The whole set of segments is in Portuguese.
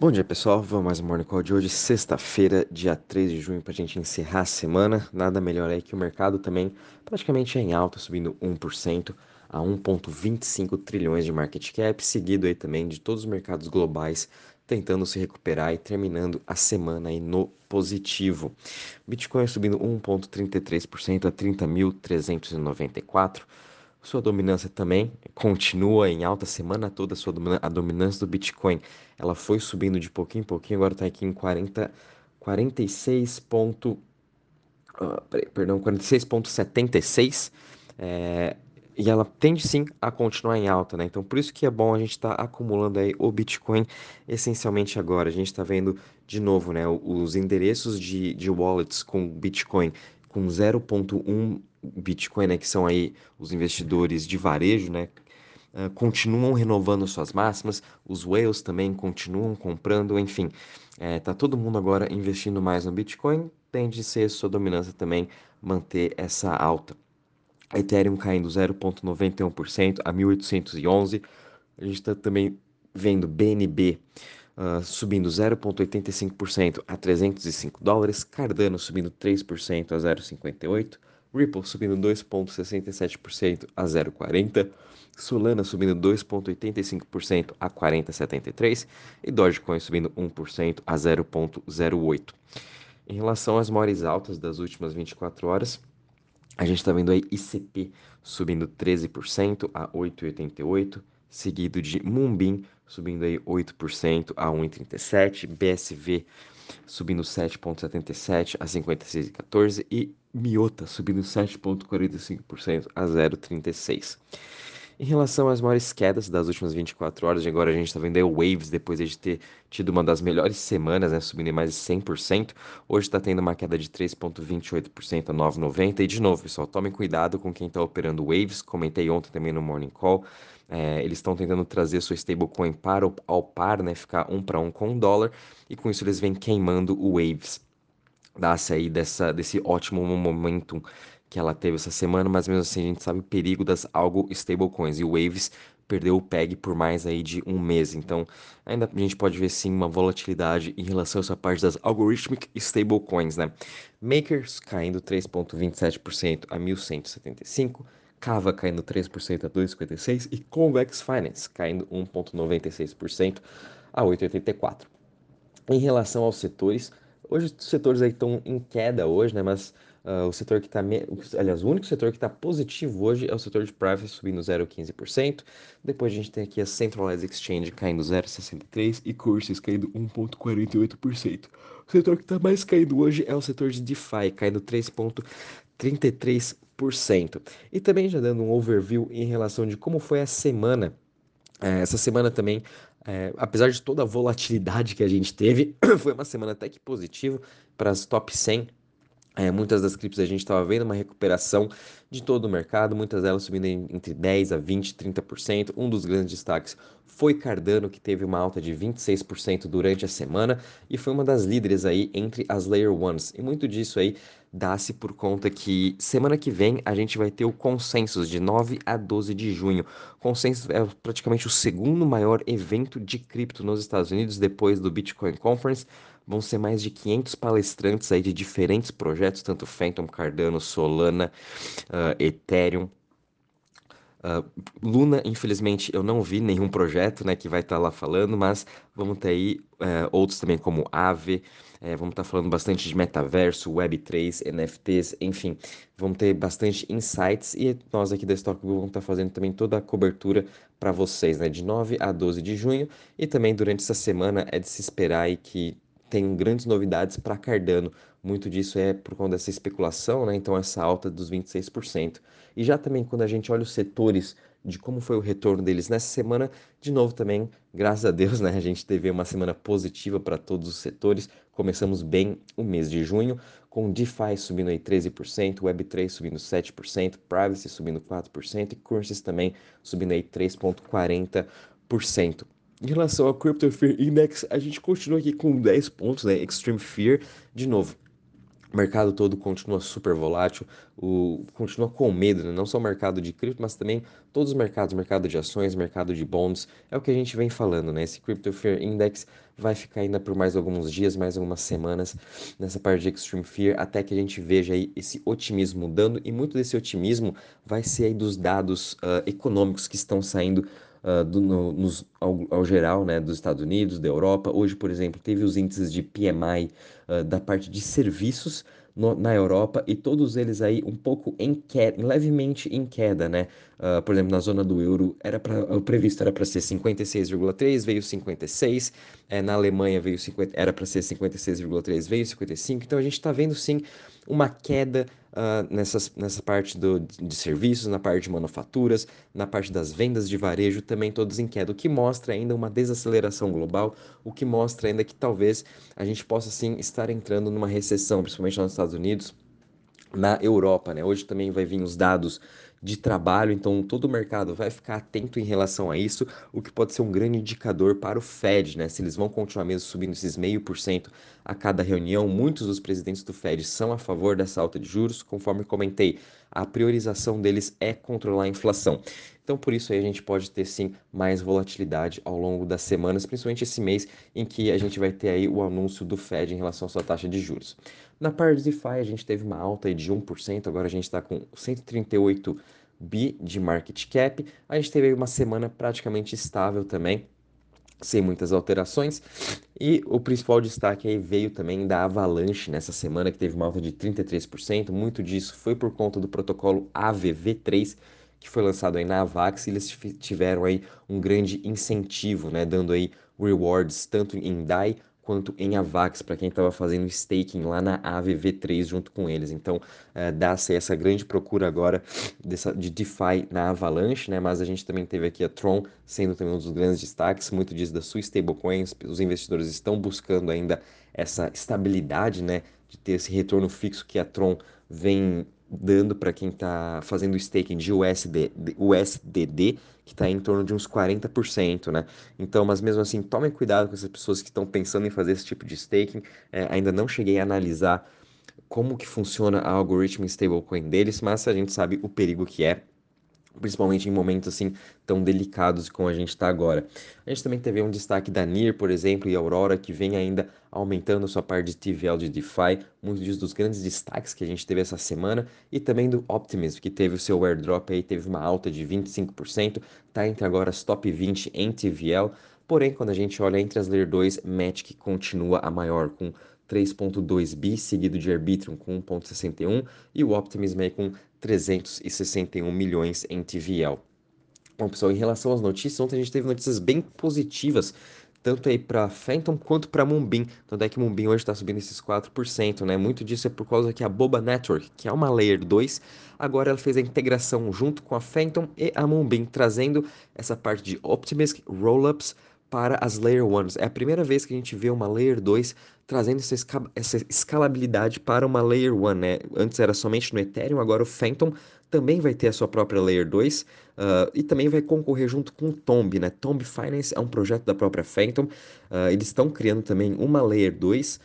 Bom dia pessoal, vamos mais um Morning Call de hoje, sexta-feira, dia 3 de junho, para a gente encerrar a semana. Nada melhor aí que o mercado também praticamente é em alta, subindo 1% a 1,25 trilhões de market cap, seguido aí também de todos os mercados globais tentando se recuperar e terminando a semana aí no positivo. Bitcoin subindo 1,33% a 30.394. Sua dominância também continua em alta semana toda, sua a dominância do Bitcoin. Ela foi subindo de pouquinho em pouquinho, agora está aqui em 40, 46. Ponto, uh, perdão, 46,76. É, e ela tende sim a continuar em alta, né? Então por isso que é bom a gente estar tá acumulando aí o Bitcoin essencialmente agora. A gente está vendo de novo, né, os endereços de, de wallets com Bitcoin com 0.1 Bitcoin, né, que são aí os investidores de varejo, né, uh, continuam renovando suas máximas, os whales também continuam comprando, enfim, é, tá todo mundo agora investindo mais no Bitcoin, tende a ser sua dominância também manter essa alta. Ethereum caindo 0,91% a 1.811. A gente está também vendo BNB uh, subindo 0,85% a 305 dólares, Cardano subindo 3% a 0,58, Ripple subindo 2,67% a 0,40, Solana subindo 2,85% a 40,73 e Dogecoin subindo 1% a 0,08. Em relação às maiores altas das últimas 24 horas, a gente está vendo aí ICP subindo 13% a 8,88, seguido de Mumbin subindo aí 8% a 1,37, BSV subindo 7,77 a 56,14 e Miota subindo 7,45% a 0,36. Em relação às maiores quedas das últimas 24 horas, agora a gente está vendo o Waves, depois de ter tido uma das melhores semanas, né, subindo em mais de 100%, hoje está tendo uma queda de 3,28% a 9,90%. E de novo, pessoal, tomem cuidado com quem está operando Waves, comentei ontem também no Morning Call, é, eles estão tentando trazer sua stablecoin para ao par, né, ficar um para um com o dólar, e com isso eles vêm queimando o Waves. Dá-se aí dessa, desse ótimo momentum que ela teve essa semana, mas mesmo assim a gente sabe o perigo das algo stablecoins e Waves perdeu o PEG por mais aí de um mês. Então, ainda a gente pode ver sim uma volatilidade em relação a essa parte das algorithmic stablecoins, né? Makers caindo 3.27% a 1175, Kava caindo 3% a 2,56 e Convex Finance caindo 1.96% a 8,84. Em relação aos setores, hoje os setores aí estão em queda hoje, né, mas Uh, o setor que está, aliás, o único setor que está positivo hoje é o setor de privacy subindo 0,15%. Depois a gente tem aqui a Centralized Exchange caindo 0,63% e Courses caindo 1,48%. O setor que está mais caindo hoje é o setor de DeFi, caindo 3,33%. E também já dando um overview em relação de como foi a semana. É, essa semana também é, apesar de toda a volatilidade que a gente teve, foi uma semana até que positiva para as top 100 é, muitas das criptos a gente estava vendo uma recuperação de todo o mercado, muitas delas subindo entre 10% a 20%, 30%. Um dos grandes destaques foi Cardano, que teve uma alta de 26% durante a semana e foi uma das líderes aí entre as Layer Ones. E muito disso aí dá-se por conta que semana que vem a gente vai ter o Consensus de 9 a 12 de junho. Consensus é praticamente o segundo maior evento de cripto nos Estados Unidos depois do Bitcoin Conference vão ser mais de 500 palestrantes aí de diferentes projetos, tanto Phantom, Cardano, Solana, uh, Ethereum. Uh, Luna, infelizmente, eu não vi nenhum projeto né, que vai estar tá lá falando, mas vamos ter aí uh, outros também como Aave, uh, vamos estar tá falando bastante de metaverso, Web3, NFTs, enfim, vamos ter bastante insights e nós aqui da Stockview vamos estar tá fazendo também toda a cobertura para vocês, né, de 9 a 12 de junho e também durante essa semana é de se esperar aí que tem grandes novidades para Cardano. Muito disso é por conta dessa especulação, né? Então essa alta dos 26%. E já também quando a gente olha os setores de como foi o retorno deles nessa semana, de novo também, graças a Deus, né? A gente teve uma semana positiva para todos os setores. Começamos bem o mês de junho, com DeFi subindo aí 13%, Web3 subindo 7%, Privacy subindo 4% e Currencies também subindo aí 3.40%. Em relação ao Crypto Fear Index, a gente continua aqui com 10 pontos, né? Extreme Fear. De novo, o mercado todo continua super volátil, o, continua com medo, né? não só o mercado de cripto, mas também todos os mercados, mercado de ações, mercado de bonds, é o que a gente vem falando, né? Esse Crypto Fear Index vai ficar ainda por mais alguns dias, mais algumas semanas nessa parte de Extreme Fear, até que a gente veja aí esse otimismo mudando, e muito desse otimismo vai ser aí dos dados uh, econômicos que estão saindo uh, do, no, nos, ao, ao, geral, né, dos Estados Unidos, da Europa. Hoje, por exemplo, teve os índices de PMI uh, da parte de serviços no, na Europa e todos eles aí um pouco em queda, levemente em queda, né? Uh, por exemplo, na zona do euro, era para o previsto era para ser 56,3, veio 56. É, na Alemanha veio 50, era para ser 56,3, veio 55. Então a gente está vendo sim uma queda uh, nessas, nessa parte do, de serviços, na parte de manufaturas, na parte das vendas de varejo, também todos em queda, o que mostra ainda uma desaceleração global, o que mostra ainda que talvez a gente possa sim estar entrando numa recessão, principalmente nos Estados Unidos, na Europa, né? Hoje também vai vir os dados de trabalho, então todo o mercado vai ficar atento em relação a isso, o que pode ser um grande indicador para o Fed, né? Se eles vão continuar mesmo subindo esses meio por cento a cada reunião, muitos dos presidentes do Fed são a favor dessa alta de juros, conforme comentei, a priorização deles é controlar a inflação. Então, por isso aí a gente pode ter sim mais volatilidade ao longo das semanas, principalmente esse mês em que a gente vai ter aí o anúncio do Fed em relação à sua taxa de juros. Na parte de DeFi, a gente teve uma alta de 1%, agora a gente está com 138 bi de market cap. A gente teve uma semana praticamente estável também, sem muitas alterações. E o principal destaque aí veio também da Avalanche nessa semana, que teve uma alta de 33%. Muito disso foi por conta do protocolo AVV3, que foi lançado aí na Avax, e eles tiveram aí um grande incentivo, né, dando aí rewards tanto em DAI quanto em Avax para quem estava fazendo staking lá na AVV3 junto com eles. Então, é, dá-se essa grande procura agora dessa, de DeFi na Avalanche, né? Mas a gente também teve aqui a Tron sendo também um dos grandes destaques, muito disso da sua stablecoin. Os investidores estão buscando ainda essa estabilidade, né? De ter esse retorno fixo que a Tron vem dando para quem está fazendo staking de USD, USDD, que está em torno de uns 40%, né? Então, mas mesmo assim, tomem cuidado com essas pessoas que estão pensando em fazer esse tipo de staking. É, ainda não cheguei a analisar como que funciona a algoritmo stablecoin deles, mas a gente sabe o perigo que é principalmente em momentos assim tão delicados como a gente está agora. A gente também teve um destaque da NIR, por exemplo, e Aurora, que vem ainda aumentando sua parte de TVL de DeFi, muitos dos grandes destaques que a gente teve essa semana, e também do Optimism, que teve o seu airdrop aí, teve uma alta de 25%, está entre agora as top 20 em TVL, porém, quando a gente olha entre as Layer 2, Matic continua a maior, com 3.2 bi, seguido de Arbitrum com 1.61 e o Optimism aí com 361 milhões em TVL. Bom, pessoal, em relação às notícias, ontem a gente teve notícias bem positivas, tanto aí para Phantom quanto para Mumbin. Tanto é que Mumbin hoje está subindo esses 4%, né? Muito disso é por causa que a Boba Network, que é uma Layer 2, agora ela fez a integração junto com a Phantom e a Mumbin, trazendo essa parte de Optimism, Rollups, para as Layer 1s. É a primeira vez que a gente vê uma Layer 2 trazendo essa, essa escalabilidade para uma Layer 1, né? Antes era somente no Ethereum, agora o Phantom também vai ter a sua própria Layer 2 uh, ah, e também vai concorrer junto com o Tomb, né? Tomb Finance é um projeto da própria Phantom, uh, eles estão criando também uma Layer 2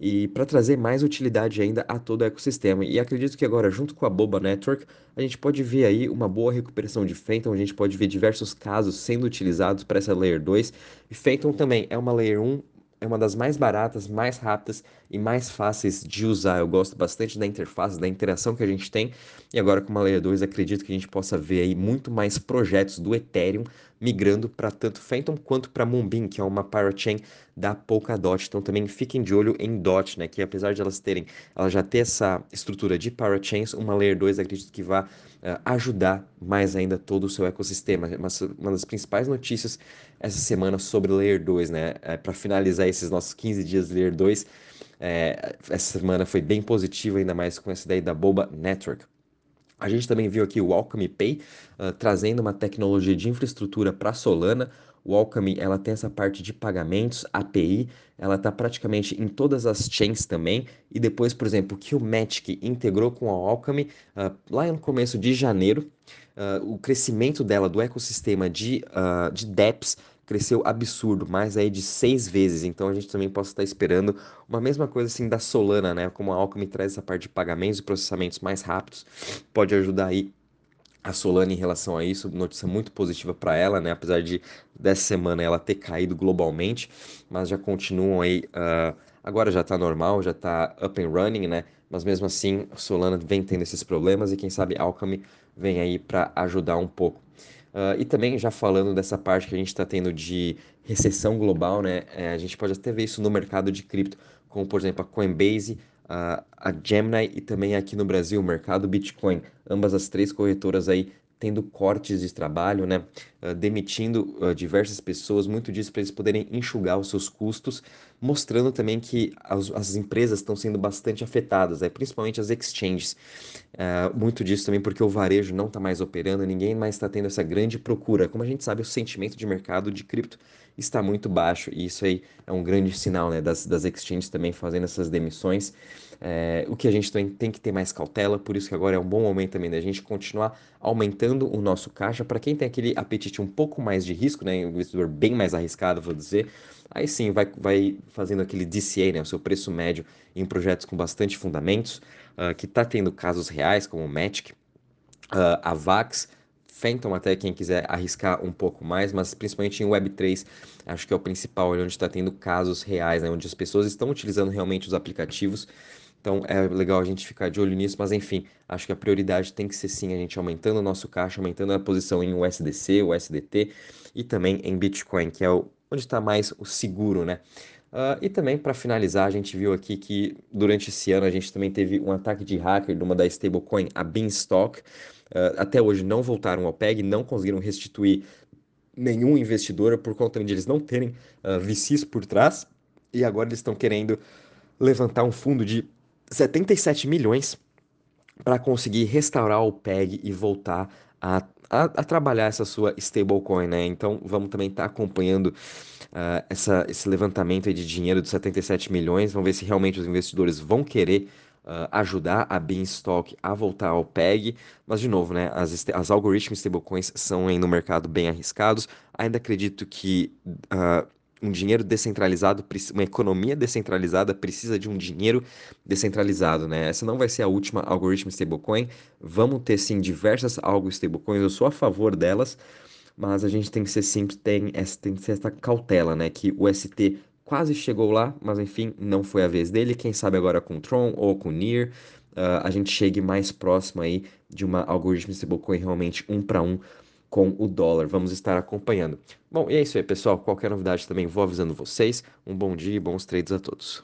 e para trazer mais utilidade ainda a todo o ecossistema. E acredito que agora, junto com a Boba Network, a gente pode ver aí uma boa recuperação de Phantom, a gente pode ver diversos casos sendo utilizados para essa Layer 2. E Phantom também é uma Layer 1 é uma das mais baratas, mais rápidas e mais fáceis de usar. Eu gosto bastante da interface, da interação que a gente tem. E agora com uma Layer 2, acredito que a gente possa ver aí muito mais projetos do Ethereum migrando para tanto Phantom quanto para Moonbeam, que é uma parachain da Polkadot. Então também fiquem de olho em DOT, né, que apesar de elas terem, ela já ter essa estrutura de parachains, uma Layer 2 acredito que vai uh, ajudar mais ainda todo o seu ecossistema. Mas uma das principais notícias essa semana sobre Layer 2, né, é, para finalizar esses nossos 15 dias de Layer 2, é, essa semana foi bem positiva, ainda mais com essa ideia da Boba Network. A gente também viu aqui o Alchemy Pay uh, trazendo uma tecnologia de infraestrutura para Solana. O Alchemy ela tem essa parte de pagamentos, API, ela está praticamente em todas as chains também. E depois, por exemplo, que o Matic integrou com a Alchemy uh, lá no começo de janeiro, uh, o crescimento dela do ecossistema de, de dApps cresceu absurdo, mais aí de seis vezes. Então a gente também pode estar esperando uma mesma coisa assim da Solana, né? Como a Alchemy traz essa parte de pagamentos e processamentos mais rápidos, pode ajudar aí a Solana em relação a isso, notícia muito positiva para ela, né? Apesar de dessa semana ela ter caído globalmente, mas já continuam aí. Uh, agora já está normal, já está up and running, né? Mas mesmo assim, Solana vem tendo esses problemas e quem sabe Alchemy vem aí para ajudar um pouco. Uh, e também já falando dessa parte que a gente está tendo de recessão global, né? É, a gente pode até ver isso no mercado de cripto, como por exemplo a Coinbase, a, a Gemini e também aqui no Brasil o mercado Bitcoin. Ambas as três corretoras aí tendo cortes de trabalho, né, uh, demitindo uh, diversas pessoas, muito disso para eles poderem enxugar os seus custos, mostrando também que as, as empresas estão sendo bastante afetadas, né, principalmente as exchanges. Uh, muito disso também porque o varejo não está mais operando, ninguém mais está tendo essa grande procura. Como a gente sabe, o sentimento de mercado de cripto está muito baixo e isso aí é um grande sinal né, das, das exchanges também fazendo essas demissões. É, o que a gente tem, tem que ter mais cautela, por isso que agora é um bom momento também da gente continuar aumentando o nosso caixa. Para quem tem aquele apetite um pouco mais de risco, né, investidor bem mais arriscado, vou dizer, aí sim vai, vai fazendo aquele DCA, né, o seu preço médio em projetos com bastante fundamentos, uh, que está tendo casos reais, como o Matic, uh, a Vax, Phantom até quem quiser arriscar um pouco mais, mas principalmente em Web3, acho que é o principal, onde está tendo casos reais, né, onde as pessoas estão utilizando realmente os aplicativos então é legal a gente ficar de olho nisso, mas enfim, acho que a prioridade tem que ser sim a gente aumentando o nosso caixa, aumentando a posição em USDC, USDT e também em Bitcoin, que é onde está mais o seguro, né? Uh, e também, para finalizar, a gente viu aqui que durante esse ano a gente também teve um ataque de hacker de uma da stablecoin, a Beanstalk. Uh, até hoje não voltaram ao PEG, não conseguiram restituir nenhum investidor por conta de eles não terem uh, VCs por trás. E agora eles estão querendo levantar um fundo de 77 milhões para conseguir restaurar o PEG e voltar a, a, a, trabalhar essa sua stablecoin, né? Então vamos também estar tá acompanhando uh, essa, esse levantamento de dinheiro de 77 milhões. Vamos ver se realmente os investidores vão querer uh, ajudar a Beanstalk a voltar ao PEG. Mas, de novo, né, as, as algoritmos stablecoins são aí no mercado bem arriscados. Ainda acredito que uh, um dinheiro descentralizado, uma economia descentralizada precisa de um dinheiro descentralizado, né? Essa não vai ser a última algoritmo stablecoin. Vamos ter sim diversas algo stablecoins, eu sou a favor delas, mas a gente tem que ser sempre tem essa tem que ser essa cautela, né? Que o ST quase chegou lá, mas enfim, não foi a vez dele. Quem sabe agora com Tron ou com Near, uh, a gente chegue mais próximo aí de uma algoritmo stablecoin realmente um para um com o dólar. Vamos estar acompanhando. Bom, e é isso aí, pessoal. Qualquer novidade também vou avisando vocês. Um bom dia e bons trades a todos.